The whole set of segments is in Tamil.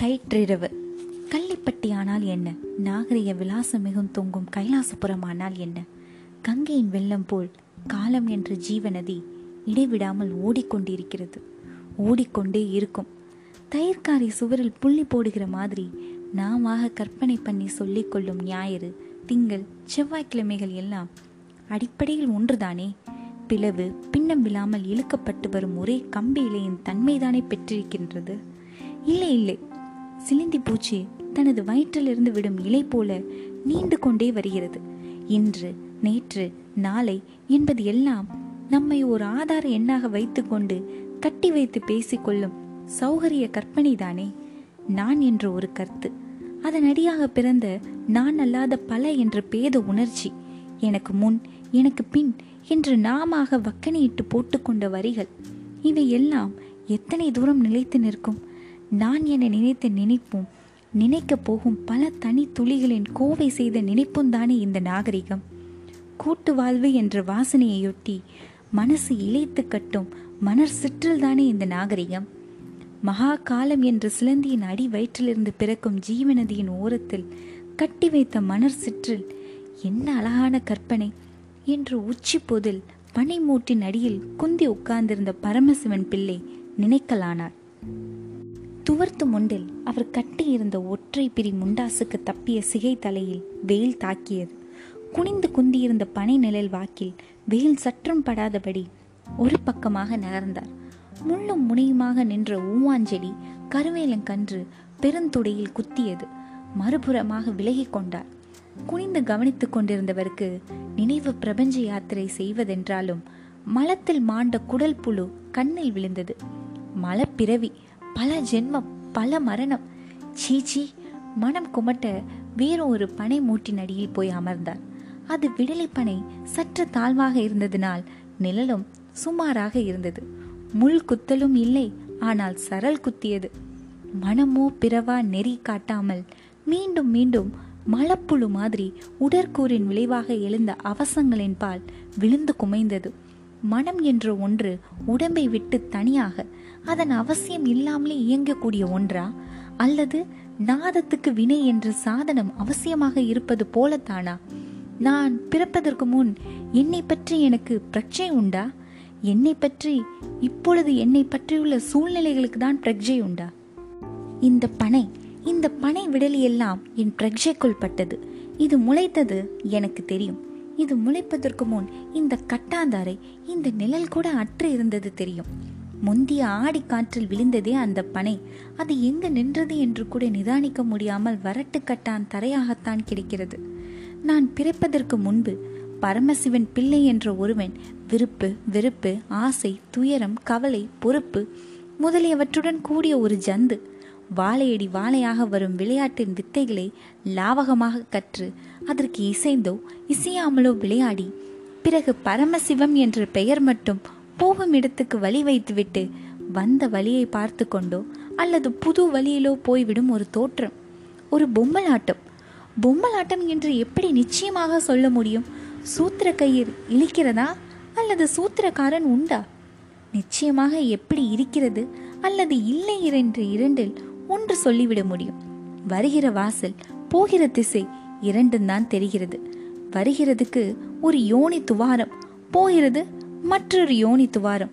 கயிற்றிரவு. கள்ளிப்பட்டி ஆனால் என்ன? நாகரிக விலாசம் மிகும் தொங்கும் கைலாசபுரம் ஆனால் என்ன? கங்கையின் வெள்ளம் போல் காலம் என்ற ஜீவநதி இடைவிடாமல் ஓடிக்கொண்டிருக்கிறது. ஓடிக்கொண்டே இருக்கும். தயிர்காரி சுவரில் புள்ளி போடுகிற மாதிரி நாமாக கற்பனை பண்ணி சொல்லிக்கொள்ளும் ஞாயிறு திங்கள் செவ்வாய்க்கிழமைகள் எல்லாம் அடிப்படையில் ஒன்றுதானே? பிளவு பின்னம் விழாமல் இழுக்கப்பட்டு வரும் ஒரே கம்பி இலையின் தன்மைதானே பெற்றிருக்கின்றது? இல்லை இல்லை. சிலிந்தி பூச்சி தனது வயிற்றிலிருந்து விடும் இலை போல நீண்டு கொண்டே வருகிறது. இன்று நேற்று நாளை என்பது எல்லாம் நம்மை ஒரு ஆதார எண்ணாக வைத்துக்கொண்டு கட்டி வைத்து பேசிக்கொள்ளும் சௌகரிய கற்பனை தானே? நான் என்ற ஒரு கருத்து. அதன் அடியாக பிறந்த நான் அல்லாத பல என்ற பேத உணர்ச்சி. எனக்கு முன் எனக்கு பின் என்று நாமாக வக்கனையிட்டு போட்டுக்கொண்ட வரிகள். இவை எல்லாம் எத்தனை தூரம் நிலைத்து நிற்கும்? நான் என நினைத்த நினைப்பும். நினைக்க போகும் பல தனி துளிகளின் கோவை செய்த நினைப்பும் தானே இந்த நாகரிகம். கூட்டு வாழ்வு என்ற வாசனையையொட்டி மனசு இழைத்து கட்டும் மணர் சிற்றில் தானே இந்த நாகரிகம். மகா காலம் என்ற சிலந்தியின் அடி வயிற்றிலிருந்து பிறக்கும் ஜீவநதியின் ஓரத்தில் கட்டி வைத்த மணர் சிற்றில் என்ன அழகான கற்பனை என்று உச்சி பொதில் பனிமூட்டின் அடியில் குந்தி உட்கார்ந்திருந்த பரமசிவன் பிள்ளை நினைக்கலானார் துவர்த்து முண்டில் அவர் கட்டியிருந்த ஒற்றை பிரி முண்டாசுக்கு தப்பிய சிகை தலையில் வெயில் தாக்கியது. குனிந்து குந்தியிருந்த பனை நிழல் வாக்கில் வெயில் சற்றும் படாதபடி ஒரு பக்கமாக நகர்ந்தார். முள்ளும் முனையுமாக நின்ற ஊவாஞ்செடி கருவேலங்கன்று பெருந்துடையில் குத்தியது. மறுபுறமாக விலகி கொண்டார். குனிந்து கவனித்துக் கொண்டிருந்தவருக்கு நினைவு பிரபஞ்ச யாத்திரை செய்வதென்றாலும் மலத்தில் மாண்ட குடல் புழு கண்ணில் விழுந்தது. மலப்பிறவி பல ஜென்மம் பல மரணம். சீச்சி மனம் குமட்ட வேறு ஒரு பனை மூட்டின் அடியில் போய் அமர்ந்தார். அது விடலை பனை சற்று தாழ்வாக இருந்ததினால் நிழலும் சுமாராக இருந்தது. முள் குத்தலும் இல்லை ஆனால் சரல் குத்தியது. மனமோ பிறவா நெறி காட்டாமல் மீண்டும் மீண்டும் மலப்புழு மாதிரி உடற்கூறின் விளைவாக எழுந்த அவசங்களின் பால் விழுந்து குமைந்தது. மனம் என்ற ஒன்று உடம்பை விட்டு தனியாக அதன் அவசியம் இல்லாமலே இயங்கக்கூடிய ஒன்றா? அல்லது நாதத்துக்கு வினை என்ற சாதனம் அவசியமாக இருப்பது போலத்தானா? நான் பிறப்பதற்கு முன் என்னை பற்றி எனக்கு பிரச்சை உண்டா? என்னை பற்றி இப்பொழுது என்னை பற்றியுள்ள சூழ்நிலைகளுக்கு தான் பிரஜை உண்டா? இந்த பனை இந்த பனை விடலியெல்லாம் என் பிரஜைக்குள் பட்டது. இது முளைத்தது எனக்கு தெரியும். இது முளைப்பதற்கு முன் இந்த கட்டாந்தாரை இந்த நிழல் கூட அற்று இருந்தது தெரியும். முந்திய ஆடி காற்றில் விழுந்ததே அந்த பனை. அது எங்கு நின்றது என்று கூட நிதானிக்க முடியாமல் வரட்டுக்கட்டான் தரையாகத்தான் கிடைக்கிறது. நான் பிறப்பதற்கு முன்பு பரமசிவன் பிள்ளை என்ற ஒருவன் விருப்பு வெறுப்பு ஆசை துயரம் கவலை பொறுப்பு முதலியவற்றுடன் கூடிய ஒரு ஜந்து வாழையடி வாழையாக வரும் விளையாட்டின் வித்தைகளை லாவகமாக கற்று அதற்கு இசைந்தோ இசையாமலோ விளையாடி பிறகு பரமசிவம் என்ற பெயர் மட்டும் போகும் இடத்துக்கு வழி வைத்துவிட்டு வந்த வழியை பார்த்து கொண்டோ அல்லது புது வழியிலோ போய்விடும் ஒரு தோற்றம் ஒரு பொம்மலாட்டம். பொம்மலாட்டம் என்று எப்படி நிச்சயமாக சொல்ல முடியும்? சூத்திர கயிறு இழிக்கிறதா அல்லது சூத்திரக்காரன் உண்டா? நிச்சயமாக எப்படி இருக்கிறது அல்லது இல்லை என்று இரண்டில் ஒன்று சொல்லிவிட முடியும். வருகிற வாசல் போகிற திசை இரண்டும் தான் தெரிகிறது. வருகிறதுக்கு ஒரு யோனி துவாரம் போகிறது மற்றொரு யோனி துவாரம்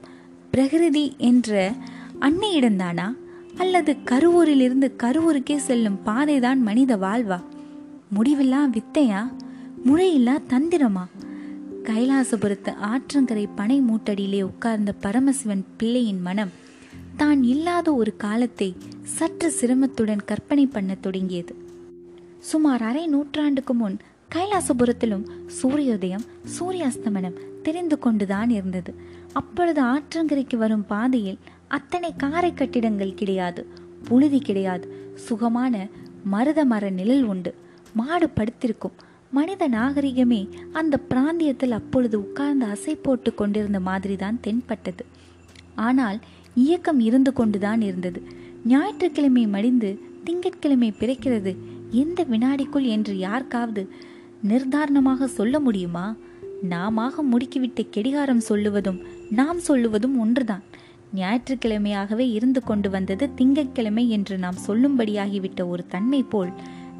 பிரகிருதி என்ற அன்னையிடம்தானா அல்லது கருவூரிலிருந்து கருவூருக்கே செல்லும் பாதைதான் மனித வாழ்வா? முடிவில்லா வித்தையா? முறையில்லா தந்திரமா? கைலாசபுரத்து ஆற்றங்கரை பனை மூட்டடியிலே உட்கார்ந்த பரமசிவன் பிள்ளையின் மனம் தான் இல்லாத ஒரு காலத்தை சற்று சிரமத்துடன் கற்பனை பண்ண தொடங்கியது. சுமார் அரை நூற்றாண்டுக்கு முன் கைலாசபுரத்திலும் சூரியோதயம் சூரியாஸ்தமனம் தெரிந்து கொண்டுதான் இருந்தது. அப்பொழுது ஆற்றங்கரைக்கு வரும் பாதையில் அத்தனை காரை கட்டிடங்கள் கிடையாது புழுதி கிடையாது. சுகமான மருத மர நிழல் உண்டு. மாடு படுத்திருக்கும். மனித நாகரிகமே அந்த பிராந்தியத்தில் அப்பொழுது உட்கார்ந்து அசை போட்டு கொண்டிருந்த மாதிரி தான் தென்பட்டது. ஆனால் இயக்கம் இருந்து கொண்டுதான் இருந்தது. ஞாயிற்றுக்கிழமை மடிந்து திங்கட்கிழமை பிறக்கிறது. எந்த வினாடிக்குள் என்று யாருக்காவது நிர்தாரணமாக சொல்ல முடியுமா? நாமாக முடுக்கிவிட்ட கெடிகாரம் சொல்லுவதும் நாம் சொல்லுவதும் ஒன்றுதான். ஞாயிற்றுக்கிழமையாகவே இருந்து கொண்டு வந்தது திங்கட்கிழமை என்று நாம் சொல்லும்படியாகிவிட்ட ஒரு தன்மை போல்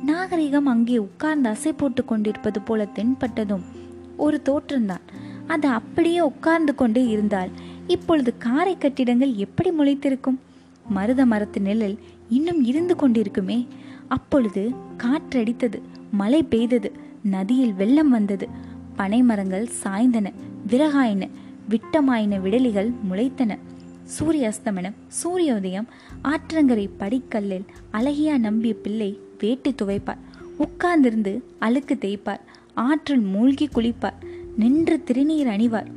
நாகரிகம் அங்கே உட்கார்ந்து அசை போட்டு கொண்டிருப்பது போல தென்பட்டதும் ஒரு தோற்றம்தான். அது அப்படியே உட்கார்ந்து கொண்டே இருந்தால் இப்பொழுது காரை கட்டிடங்கள் எப்படி முளைத்திருக்கும்? மருத மரத்து நிழல் இன்னும் இருந்து கொண்டிருக்குமே. அப்பொழுது காற்றடித்தது மழை பெய்தது நதியில் வெள்ளம் வந்தது. பனை மரங்கள் சாய்ந்தன விறகாயின விட்டமாயின விடலிகள் முளைத்தன. சூரிய அஸ்தமனம் சூரிய உதயம் ஆற்றங்கரை படிக்கல்லில் அழகியா நம்பிய பிள்ளை வேட்டி துவைப்பார். உட்கார்ந்திருந்து அழுக்கு தேய்ப்பார். ஆற்றில் மூழ்கி குளிப்பார். நின்று திருநீர் அணிவார்.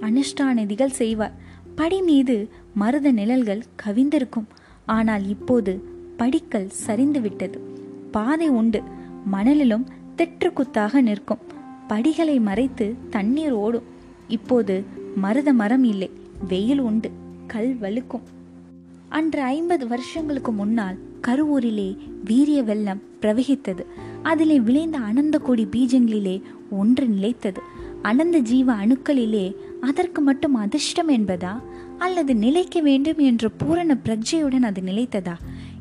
அனுஷ்டானதிகள் செய்வார். படி மீது மருத நிழல்கள் கவிந்திருக்கும். ஆனால் இப்போது படிக்கல் சரிந்து விட்டது பாதை உண்டு. மணலிலும் தெற்று குத்தாக நிற்கும். படிகளை மறைத்து தண்ணீர் ஓடும். இப்போது மருத மரம் இல்லை வெயில் உண்டு கல் வலுக்கும் அன்று ஐம்பது வருஷங்களுக்கு முன்னால் கருவூரிலே வீரிய வெள்ளம் பிரவகித்தது. அதிலே விளைந்த அனந்த கோடி பீஜங்களிலே ஒன்று நிலைத்தது. அனந்த ஜீவ அணுக்களிலே அதற்கு மட்டும் அதிர்ஷ்டம் என்பதா? அல்லது நிலைக்க வேண்டும் என்ற பூரண பிரஜையுடன் அது நிலைத்ததா?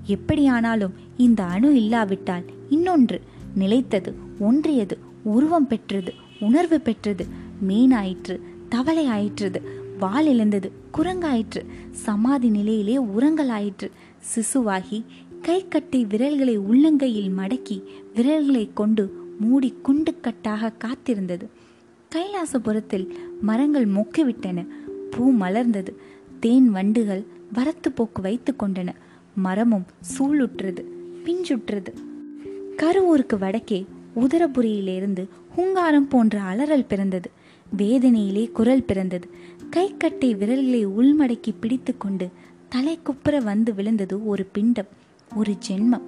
எப்படியானாலும் இந்த அணு இல்லாவிட்டால் இன்னொன்று நிலைத்தது ஒன்றியது உருவம் பெற்றது உணர்வு பெற்றது மீனாயிற்று தவளை ஆயிற்றது வால் இழந்தது குரங்காயிற்று சமாதி நிலையிலே உரங்களாயிற்று சிசுவாகி கை கட்டை விரல்களை உள்ளங்கையில் மடக்கி விரல்களை கொண்டு மூடி குண்டு கட்டாக காத்திருந்தது. கைலாசபுரத்தில் மரங்கள் மொக்கிவிட்டன பூ மலர்ந்தது தேன் வண்டுகள் வரத்து போக்கு வைத்து கொண்டன மரமும் சூளுற்றது பிஞ்சுற்றது. கருவூருக்கு வடக்கே உதரபுரியிலிருந்து ஹுங்காரம் போன்ற அலறல் பிறந்தது. வேதனையிலே குரல் பிறந்தது. கை கட்டை விரல்களை உள்மடக்கி பிடித்து கொண்டு தலை குப்புற வந்து விழுந்தது ஒரு பிண்டம் ஒரு ஜென்மம்.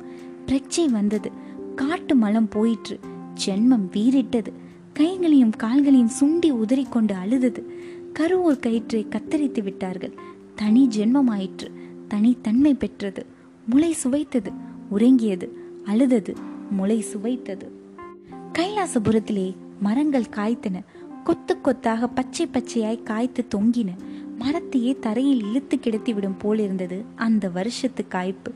பிரச்சை வந்தது. காட்டு மலம் போயிற்று. ஜென்மம் வீறிட்டது. கைகளையும் கால்களையும் சுண்டி உதறிக்கொண்டு அழுதது. கருவூர் கயிற்றை கத்தரித்து விட்டார்கள். தனி ஜென்மமாயிற்று. தனித்தன்மை பெற்றது. முளை சுவைத்தது. உறங்கியது. அழுதது. முளை சுவைத்தது. கைலாசபுரத்திலே மரங்கள் காய்த்தன. கொத்து கொத்தாக பச்சை பச்சையாய் காய்த்து தொங்கின. மரத்தையே தரையில் இழுத்து கிடத்தி விடும் போலிருந்தது அந்த வருஷத்து காய்ப்பு.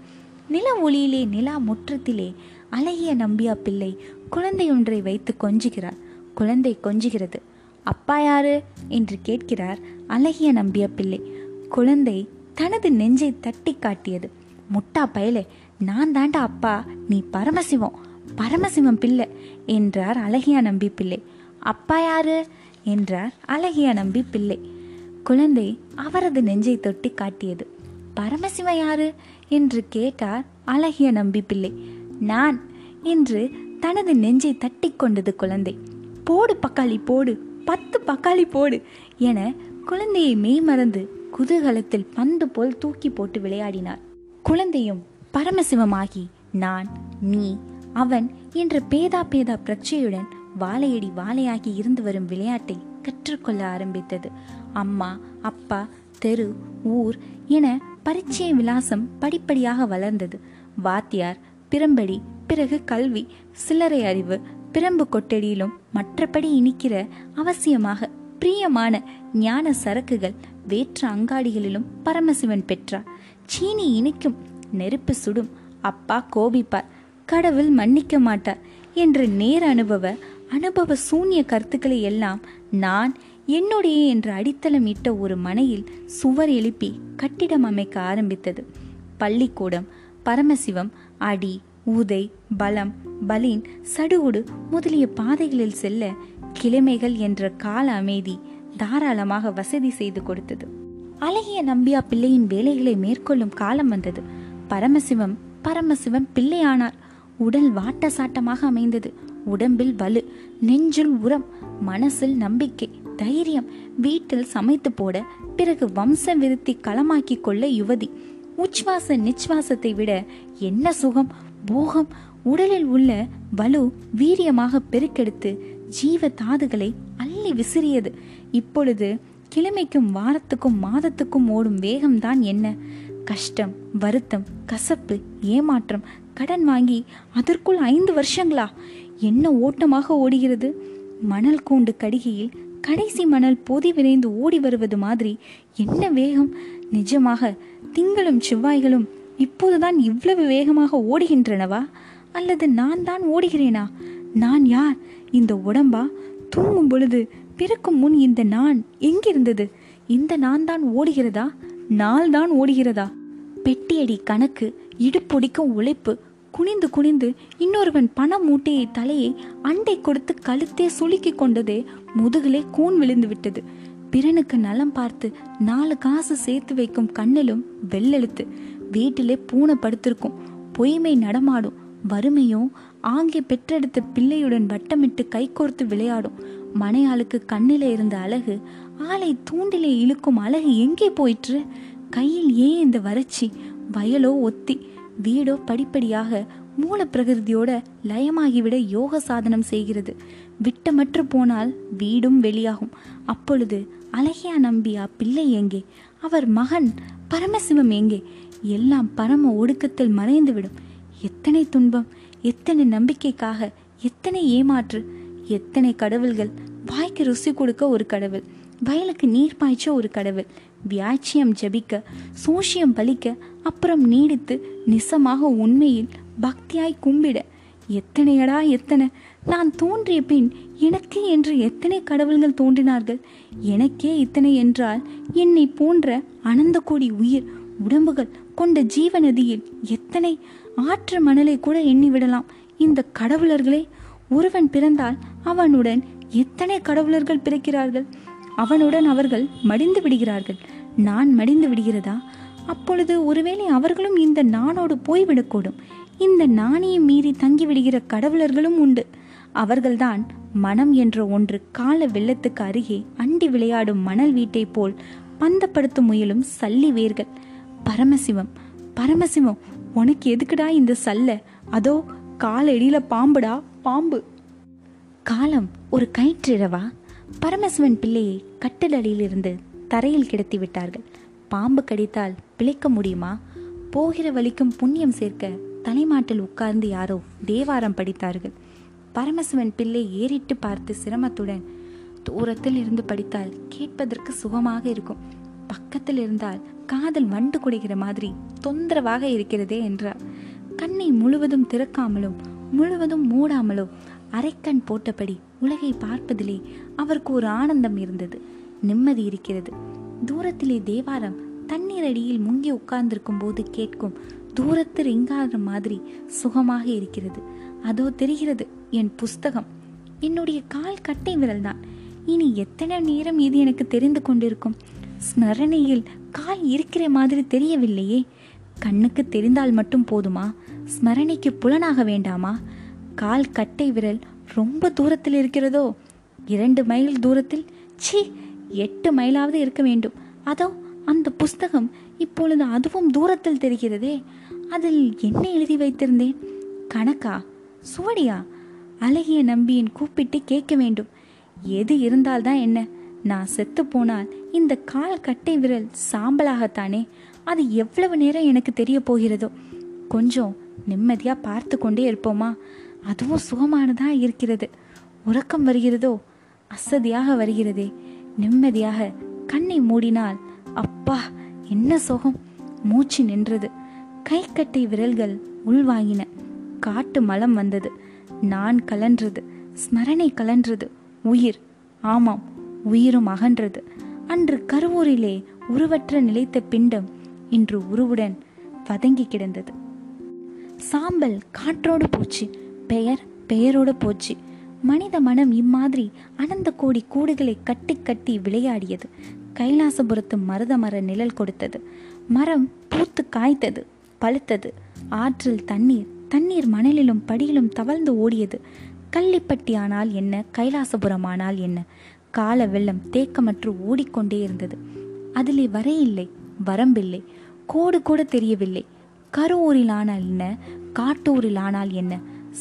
நில ஒளியிலே நிலா முற்றத்திலே அழகிய நம்பியா பிள்ளை குழந்தை ஒன்றை வைத்து கொஞ்சுகிறார். குழந்தை கொஞ்சுகிறது. அப்பா யாரு? என்று கேட்கிறார் அழகிய நம்பிய பிள்ளை. குழந்தை தனது நெஞ்சை தட்டி காட்டியது. முட்டா பயலே நான் தாண்டா அப்பா நீ பரமசிவம். பரமசிவம் பிள்ளை என்றார் அழகிய நம்பி பிள்ளை. அப்பா யாரு? என்றார் அழகிய நம்பி பிள்ளை. குழந்தை அவரது நெஞ்சை தொட்டி காட்டியது. பரமசிவம் யாரு? என்று கேட்டார் அழகிய நம்பி பிள்ளை. நான் என்று தனது நெஞ்சை தட்டி கொண்டது குழந்தை. போடு பக்காளி போடு பத்து பக்காளி போடு என குழந்தையை மெய்மறந்து குதூகலத்தில் பந்து போல் தூக்கி போட்டு விளையாடினார். குழந்தையும் பரமசிவமாகி நான் நீ அவன் என்ற பேதா பேதா பிரச்சையுடன் வாழையடி வாழையாகி இருந்து வரும் விளையாட்டை கற்றுக்கொள்ள ஆரம்பித்தது. அம்மா அப்பா தெரு ஊர் என பரிச்சய விலாசம் படிப்படியாக வளர்ந்தது. வாத்தியார் பிரம்படி பிறகு கல்வி சில்லறை அறிவு பிரம்பு கொட்டடியிலும் மற்றபடி இனிக்கிற அவசியமாக பிரியமான ஞான சரக்குகள் வேற்று அங்காடிகளிலும் பரமசிவன் பெற்றார். சீனி இனிக்கும் நெருப்பு சுடும் அப்பா கோபிப்பார். கடவுள் மன்னிக்க மாட்டார் என்ற நேர அனுபவ அனுபவ சூன்ய கருத்துக்களை எல்லாம் நான் என்னுடைய என்று அடித்தளம் இட்ட ஒரு மனையில் சுவர் எழுப்பி கட்டிடம் அமைக்க ஆரம்பித்தது. பள்ளிக்கூடம் பரமசிவம் அடி ஊதை பலம் பலின் சடுகுடு முதலிய பாதைகளில் செல்ல கிழமைகள் என்ற கால அமைதி தாராளமாக வசதி செய்து கொடுத்தது. அழகிய நம்பியா பிள்ளையின் வேலைகளை மேற்கொள்ளும் காலம் வந்தது. பரமசிவம் பரமசிவம் பிள்ளையானார். உடல் வாட்ட சாட்டமாக அமைந்தது. உடம்பில் வலு நெஞ்சில் உரம் மனசில் நம்பிக்கை தைரியம் வீட்டில் சமைத்து போட பிறகு வம்ச விருத்தி களமாக்கி கொள்ள யுவதி. உச்வாச நிச்வாசத்தை விட என்ன சுகம் போகம்? உடலில் உள்ள வலு வீரியமாக பெருக்கெடுத்து ஜீவ தாதுகளை அள்ளி விசிறியது. இப்பொழுது கிழமைக்கும் வாரத்துக்கும் மாதத்துக்கும் ஓடும் வேகம்தான் என்ன? கஷ்டம் வருத்தம் கசப்பு ஏமாற்றம் கடன் வாங்கி அதற்குள் ஐந்து வருஷங்களா? என்ன ஓட்டமாக ஓடுகிறது? மணல் கூண்டு கடிகையில் கடைசி மணல் பொதி விரைந்து ஓடி வருவது மாதிரி என்ன வேகம்? நிஜமாக திங்களும் செவ்வாய்களும் இப்போதுதான் இவ்வளவு வேகமாக ஓடுகின்றனவா? அல்லது நான் தான் ஓடுகிறேனா? நான் யார்? இந்த உடம்பா? தூங்கும் பொழுது பிறக்கும் முன் இந்த நான் எங்கிருந்தது? இந்த நான் தான் ஓடுகிறதா? நாள் தான் ஓடுகிறதா? பெட்டியடி கணக்கு இடுப்பொடிக்கும் உழைப்பு. குனிந்து குனிந்து இன்னொருவன் பண மூட்டையை தலையை அண்டை கொடுத்து கழுத்தே சுளுக்கி கொண்டதே முதுகிலே கூன் விழுந்து விட்டது. பிறனுக்கு நலம் பார்த்து நாலு காசு சேர்த்து வைக்கும் கண்ணிலும் வெள்ளெழுத்து. வீட்டிலே பூனை படுத்திருக்கும். பொய்மை நடமாடும். வறுமையும் ஆங்கே பெற்றெடுத்த பிள்ளையுடன் வட்டமிட்டு கைகோர்த்து விளையாடும். மனையாளுக்கு கண்ணில இருந்த அழகு ஆலை தூண்டிலே இழுக்கும் அழகு எங்கே போயிற்று? கையில் ஏன் இந்த வறட்சி? வயலோ ஒத்தி வீடோ படிப்படியாக மூல பிரகிருதியோட லயமாகிவிட யோக சாதனம் செய்கிறது. விட்டமற்று போனால் வீடும் வெளியாகும். அப்பொழுது அழகியா நம்பியா பிள்ளை எங்கே? அவர் மகன் பரமசிவம் எங்கே? எல்லாம் பரம ஒடுக்கத்தில் மறைந்துவிடும். எத்தனை துன்பம் எத்தனை நம்பிக்கைக்காக எத்தனை ஏமாற்று எத்தனை கடவுள்கள் வாய்க்கு ருசி கொடுக்க ஒரு கடவுள். வயலுக்கு நீர் பாய்ச்ச ஒரு கடவுள். வியாச்சியம் ஜபிக்க சூஷியம் பலிக்க அப்புறம் நீடித்து நிசமாக உண்மையில் பக்தியாய் கும்பிட. எத்தனையடா எத்தனை? நான் தோன்றிய பின் எனக்கு என்று எத்தனை கடவுள்கள் தோன்றினார்கள்? எனக்கே இத்தனை என்றால் என்னை போன்ற அனந்த கோடி உயிர் உடம்புகள் கொண்ட ஜீவநதியில் எத்தனை? ஆற்று மணலை கூட எண்ணிவிடலாம் இந்த கடவுளர்களே ஒருவன் பிறந்தால் அவனுடன் எத்தனை கடவுளர்கள் பிறக்கிறார்கள்? அவனுடன் அவர்கள் மடிந்து விடுகிறார்கள். நான் மடிந்து விடுகிறதா? அப்பொழுது ஒருவேளை அவர்களும் இந்த நானோடு போய்விடக்கூடும். இந்த நாணயை மீறி தங்கிவிடுகிற கடவுளர்களும் உண்டு. அவர்கள்தான் மனம் என்ற ஒன்று கால வெள்ளத்துக்கு அருகே அண்டி விளையாடும் மணல் வீட்டை போல் பந்தப்படுத்த முயலும் சல்லி வேர்கள். பரமசிவம் பரமசிவம் உனக்கு எதுக்குடா இந்த சல்ல? அதோ காலடியில பாம்புடா பாம்பு. காலம் ஒரு கயிற்றிரவா? பரமசிவன் பிள்ளையை கட்டிலடியிலிருந்து தரையில் கிடத்தி விட்டார்கள். பாம்பு கடித்தால் பிழைக்க முடியுமா? போகிற வழிக்கும் புண்ணியம் சேர்க்க தலைமாட்டில் உட்கார்ந்து யாரோ தேவாரம் படித்தார்கள். பரமசிவன் பிள்ளை ஏறிட்டு பார்த்து சிரமத்துடன் தூரத்தில் இருந்து படித்தால் கேட்பதற்கு சுகமாக இருக்கும். பக்கத்தில் இருந்தால் காதல் வண்டு குடைகிற மாதிரி தொந்தரவாக இருக்கிறதே என்றார். கண்ணை முழுவதும் திறக்காமலும் முழுவதும் மூடாமலும் அரைக்கண் போட்டபடி உலகை பார்ப்பதிலே அவருக்கு ஒரு ஆனந்தம் இருந்தது. நிம்மதி இருக்கிறது. தூரத்திலே தேவாரம் தண்ணீர் அடியில் முங்கி உட்கார்ந்திருக்கும் போது கேட்கும் தூரத்து ரிங்காத மாதிரி சுகமாக இருக்கிறது. அதோ தெரிகிறது என் புஸ்தகம். என்னுடைய கால் கட்டை விரல்தான். இனி எத்தனை நேரம் இது எனக்கு தெரிந்து கொண்டிருக்கும்? ஸ்மரணையில் கால் இருக்கிற மாதிரி தெரியவில்லையே. கண்ணுக்கு தெரிந்தால் மட்டும் போதுமா? ஸ்மரணைக்கு புலனாக வேண்டாமா? கால் கட்டை விரல் ரொம்ப தூரத்தில் இருக்கிறதோ? இரண்டு மைல் தூரத்தில்? சி எட்டு மைலாவது இருக்க வேண்டும். அதோ அந்த புஸ்தகம் இப்பொழுது அதுவும் தூரத்தில் தெரிகிறதே. அதில் என்ன எழுதி வைத்திருந்தேன்? கணக்கா? சுவடியா? அழகிய நம்பியின் கூப்பிட்டு கேட்க வேண்டும். எது இருந்தால்தான் என்ன? நான் செத்து போனால் இந்த கால் கட்டை விரல் சாம்பலாகத்தானே? அது எவ்வளவு நேரம் எனக்கு தெரிய போகிறதோ? கொஞ்சம் நிம்மதியாக பார்த்து கொண்டே இருப்போமா? அதுவும் சுகமானதாக இருக்கிறது. உறக்கம் வருகிறதோ அசதியாக வருகிறதே நிம்மதியாக கண்ணை மூடினால் அப்பா என்ன சுகம். மூச்சு நின்றது. கை கட்டை விரல்கள் உள்வாங்கின. காட்டு மலம் வந்தது. நான் கலன்றது. ஸ்மரணை கலன்றது. உயிர். ஆமாம் உயிரும் அகன்றது. அன்று கருவூரிலே உருவற்ற நிலைத்த பிண்டம் இன்று உருவுடன் வதங்கி கிடந்தது. சாம்பல் காற்றோடு போச்சு. பெயர் பெயரோடு போச்சு. மனித மனம் இம்மாதிரி அனந்த கோடி கூடுகளை கட்டி கட்டி விளையாடியது. கைலாசபுரத்து மருத மர நிழல் கொடுத்தது. மரம் பூத்து காய்த்தது பழுத்தது. ஆற்றில் தண்ணீர் தண்ணீர் மணலிலும் படியிலும் தவழ்ந்து ஓடியது. கள்ளிப்பட்டி ஆனால் என்ன கைலாசபுரம் ஆனால் என்ன? கால வெள்ளம் தேக்கமற்று ஓடிக்கொண்டே இருந்தது. அதிலே வரையில்லை வரம்பில்லை கோடு கூட தெரியவில்லை. கருவூரில் ஆனால் என்ன காட்டூரில் ஆனால் என்ன?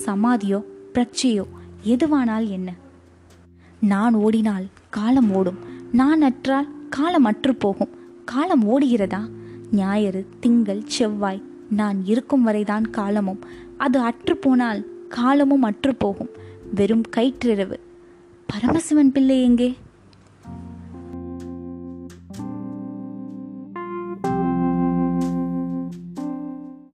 சமாதியோ பிரச்சையோ எதுவானால் என்ன? நான் ஓடினால் காலம் ஓடும். நான் அற்றால் காலம் அற்று போகும். காலம் ஓடுகிறதா? ஞாயிறு திங்கள் செவ்வாய் நான் இருக்கும் வரைதான் காலமும். அது அற்று போனால் காலமும் அற்று போகும். வெறும் கயிற்றிரவு. பரமசிவன் பிள்ளை எங்கே?